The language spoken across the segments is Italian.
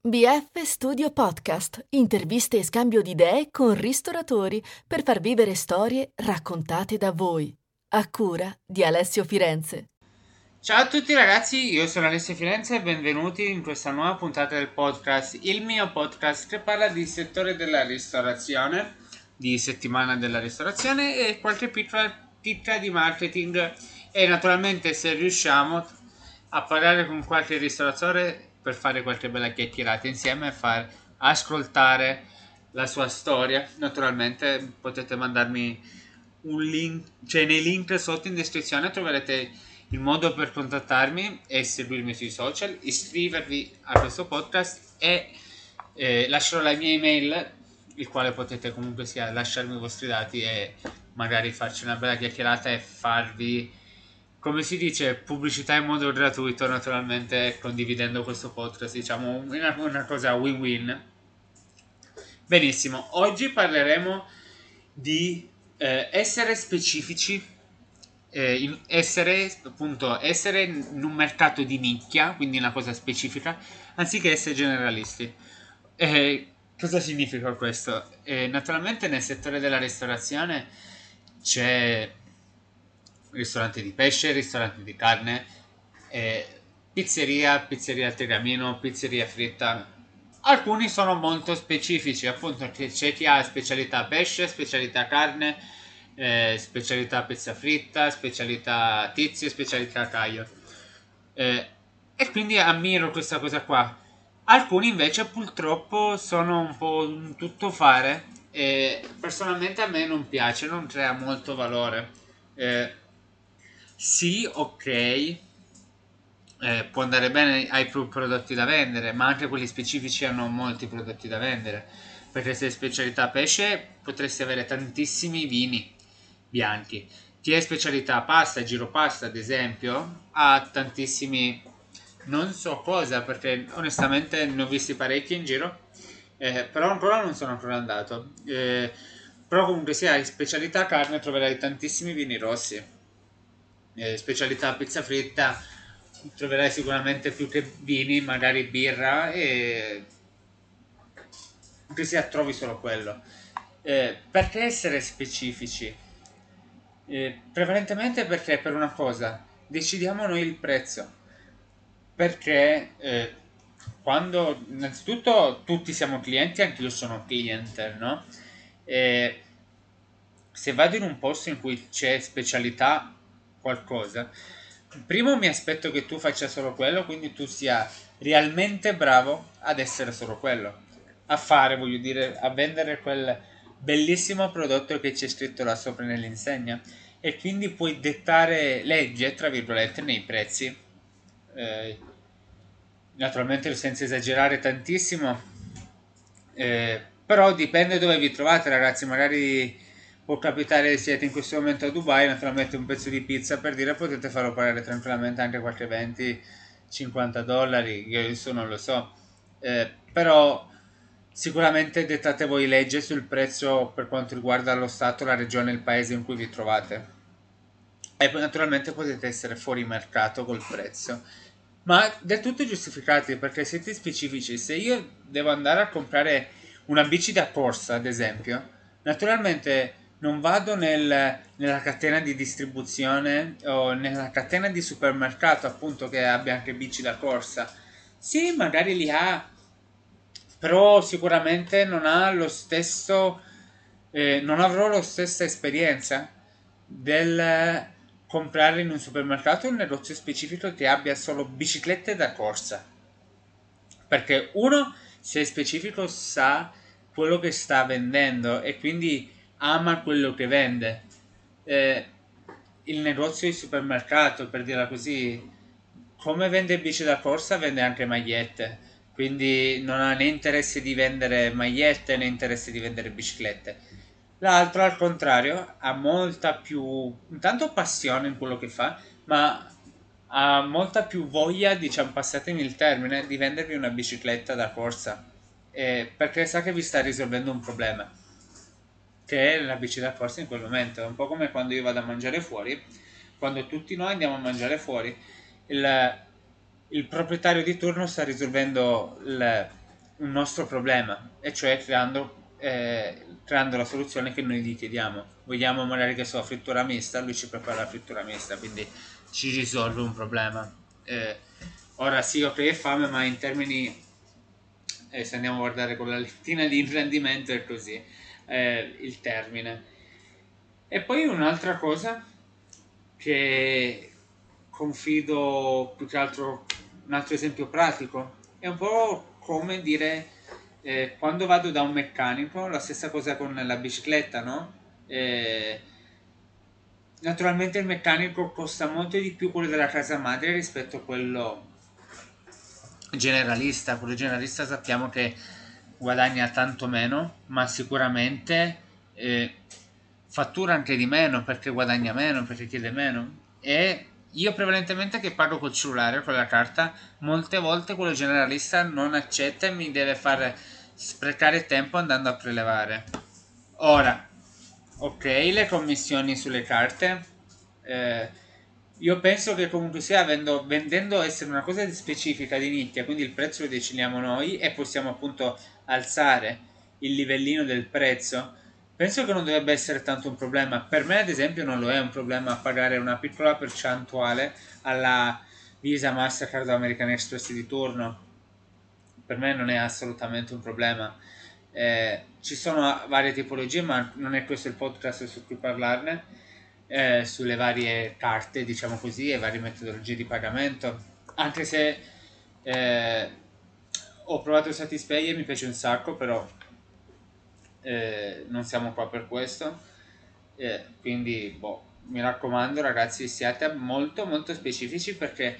BF Studio Podcast, interviste e scambio di idee con ristoratori per far vivere storie raccontate da voi. A cura di Alessio Firenze. Ciao a tutti ragazzi, io sono Alessio Firenze e benvenuti in questa nuova puntata del podcast, il mio podcast che parla di settore della ristorazione, di settimana della ristorazione e qualche piccola chicca di marketing e naturalmente se riusciamo a parlare con qualche ristoratore per fare qualche bella chiacchierata insieme e far ascoltare la sua storia. Naturalmente potete mandarmi un link, cioè nei link sotto in descrizione troverete il modo per contattarmi e seguirmi sui social, iscrivervi a questo podcast e eh, lascerò la mia email, il quale potete comunque sia lasciarmi i vostri dati e magari farci una bella chiacchierata e farvi come si dice, pubblicità in modo gratuito, naturalmente condividendo questo podcast, diciamo una, una cosa win-win. Benissimo, oggi parleremo di eh, essere specifici, eh, essere appunto essere in un mercato di nicchia, quindi una cosa specifica, anziché essere generalisti. Eh, cosa significa questo? Eh, naturalmente nel settore della ristorazione c'è ristorante di pesce, ristorante di carne, eh, pizzeria, pizzeria al tegamino, pizzeria fritta. Alcuni sono molto specifici, appunto c'è chi ha specialità pesce, specialità carne, eh, specialità pizza fritta, specialità tizio, specialità caglio. Eh, e quindi ammiro questa cosa qua. Alcuni invece purtroppo sono un po' un tuttofare e personalmente a me non piace, non crea molto valore. Eh, sì, ok, eh, può andare bene, più prodotti da vendere, ma anche quelli specifici hanno molti prodotti da vendere. Perché se specialità pesce potresti avere tantissimi vini bianchi. Chi è specialità pasta, giro pasta ad esempio, ha tantissimi, non so cosa, perché onestamente ne ho visti parecchi in giro, eh, però ancora non sono ancora andato. Eh, però comunque se hai specialità carne troverai tantissimi vini rossi eh, specialità pizza fritta troverai sicuramente più che vini, magari birra e che sia trovi solo quello. Eh, perché essere specifici? Eh, prevalentemente perché per una cosa decidiamo noi il prezzo. Perché eh, quando innanzitutto tutti siamo clienti, anche io sono cliente, no? E se vado in un posto in cui c'è specialità qualcosa. Primo mi aspetto che tu faccia solo quello, quindi tu sia realmente bravo ad essere solo quello. A fare, voglio dire, a vendere quel bellissimo prodotto che c'è scritto là sopra nell'insegna. E quindi puoi dettare legge, tra virgolette, nei prezzi. Eh, naturalmente senza esagerare tantissimo. Eh, però dipende dove vi trovate, ragazzi. Magari può capitare che siete in questo momento a Dubai, naturalmente un pezzo di pizza per dire potete farlo pagare tranquillamente anche qualche 20, 50 dollari, io adesso non lo so, eh, però sicuramente dettate voi legge sul prezzo per quanto riguarda lo Stato, la regione, il paese in cui vi trovate. E poi naturalmente potete essere fuori mercato col prezzo. Ma del tutto giustificati perché siete specifici. Se io devo andare a comprare una bici da corsa, ad esempio, naturalmente non vado nel, nella catena di distribuzione o nella catena di supermercato appunto che abbia anche bici da corsa. Sì, magari li ha, però sicuramente non ha lo stesso, eh, non avrò la stessa esperienza del comprare in un supermercato un negozio specifico che abbia solo biciclette da corsa. Perché uno, se è specifico, sa quello che sta vendendo e quindi ama quello che vende. Eh, il negozio di supermercato, per dirla così, come vende bici da corsa, vende anche magliette. quindi non ha né interesse di vendere magliette né interesse di vendere biciclette. L'altro, al contrario, ha molta più, intanto passione in quello che fa, ma ha molta più voglia, diciamo, passatemi il termine, di vendervi una bicicletta da corsa, eh, perché sa che vi sta risolvendo un problema, che è la bici da corsa in quel momento. È un po' come quando io vado a mangiare fuori, quando tutti noi andiamo a mangiare fuori, il, il proprietario di turno sta risolvendo il, un nostro problema, e cioè creando, eh, creando la soluzione che noi gli chiediamo. Vogliamo magari che so, frittura mista, lui ci prepara la frittura mista, quindi ci risolve un problema. Eh, ora sì, ho che fame, ma in termini, eh, se andiamo a guardare con la lettina di imprendimento è così, eh, il termine. E poi un'altra cosa che confido più che altro, un altro esempio pratico, è un po' come dire eh, quando vado da un meccanico, la stessa cosa con la bicicletta, no? Eh, naturalmente il meccanico costa molto di più quello della casa madre rispetto a quello generalista. Quello generalista sappiamo che guadagna tanto meno, ma sicuramente eh, fattura anche di meno perché guadagna meno, perché chiede meno. E io prevalentemente che pago col cellulare, con la carta, molte volte quello generalista non accetta e mi deve far sprecare tempo andando a prelevare. Ora, ok, le commissioni sulle carte. Eh, io penso che comunque sia, avendo, vendendo essere una cosa specifica di nicchia, quindi il prezzo lo decidiamo noi e possiamo appunto alzare il livellino del prezzo penso che non dovrebbe essere tanto un problema. Per me, ad esempio, non lo è un problema pagare una piccola percentuale alla Visa, Mastercard o American Express di turno. Per me non è assolutamente un problema. Eh, ci sono varie tipologie, ma non è questo il podcast su cui parlarne. Eh, sulle varie carte, diciamo così, e varie metodologie di pagamento. Anche se eh, ho provato Satispay e mi piace un sacco, però eh, non siamo qua per questo. Eh, quindi, boh, mi raccomando, ragazzi, siate molto, molto specifici perché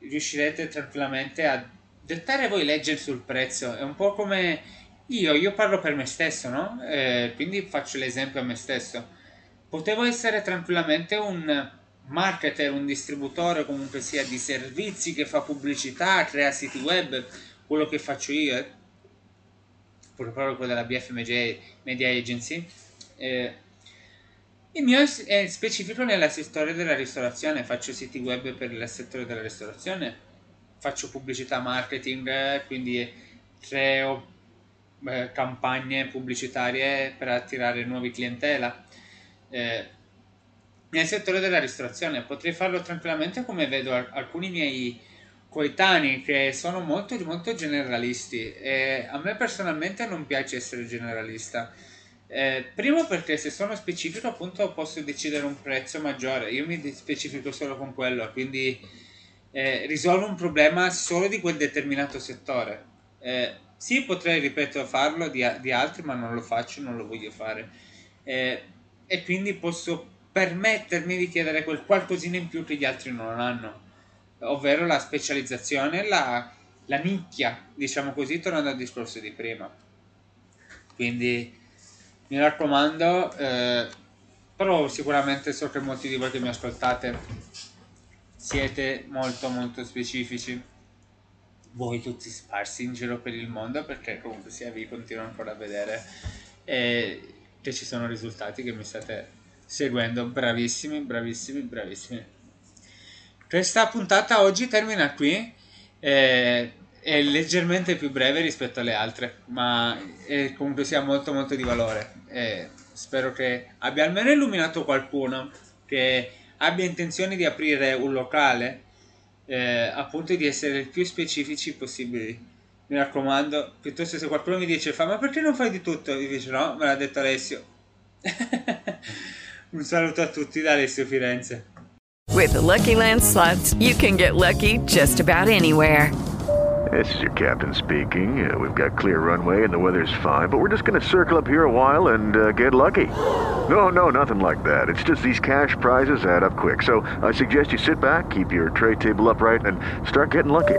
riuscirete tranquillamente a dettare voi legge sul prezzo. È un po' come io, io parlo per me stesso, no? Eh, quindi faccio l'esempio a me stesso. Potevo essere tranquillamente un marketer, un distributore, comunque sia di servizi che fa pubblicità, crea siti web, quello che faccio io proprio quello della BF Media Agency. Eh, il mio è specifico nella storia della ristorazione, faccio siti web per il settore della ristorazione, faccio pubblicità marketing, quindi creo eh, campagne pubblicitarie per attirare nuovi clientela. Eh, nel settore della ristorazione potrei farlo tranquillamente come vedo alcuni miei coetanei che sono molto, molto generalisti e a me personalmente non piace essere generalista. Eh, primo perché se sono specifico appunto posso decidere un prezzo maggiore, io mi specifico solo con quello, quindi eh, risolvo un problema solo di quel determinato settore. Eh, sì, potrei, ripeto, farlo di, di, altri, ma non lo faccio, non lo voglio fare. Eh, e quindi posso permettermi di chiedere quel qualcosina in più che gli altri non hanno. Ovvero la specializzazione, la, la nicchia, diciamo così, tornando al discorso di prima. Quindi mi raccomando, eh, però sicuramente so che molti di voi che mi ascoltate siete molto molto specifici, voi tutti sparsi in giro per il mondo perché comunque sia vi continuo ancora a vedere. E che ci sono risultati che mi state seguendo, bravissimi, bravissimi, bravissimi. Questa puntata oggi termina qui. Eh, è leggermente più breve rispetto alle altre, ma è, comunque sia molto molto di valore. Eh, spero che abbia almeno illuminato qualcuno che abbia intenzione di aprire un locale, eh, appunto di essere il più specifici possibili. Mi raccomando, piuttosto se qualcuno mi dice fa ma perché non fai di tutto? Io dico no, me l'ha detto Alessio. un saluto a tutti da Alessio Firenze. With the Lucky Land slots, you can get lucky just about anywhere. This is your captain speaking. Uh, we've got clear runway and the weather's fine, but we're just going to circle up here a while and uh, get lucky. No, no, nothing like that. It's just these cash prizes add up quick. So I suggest you sit back, keep your tray table upright, and start getting lucky.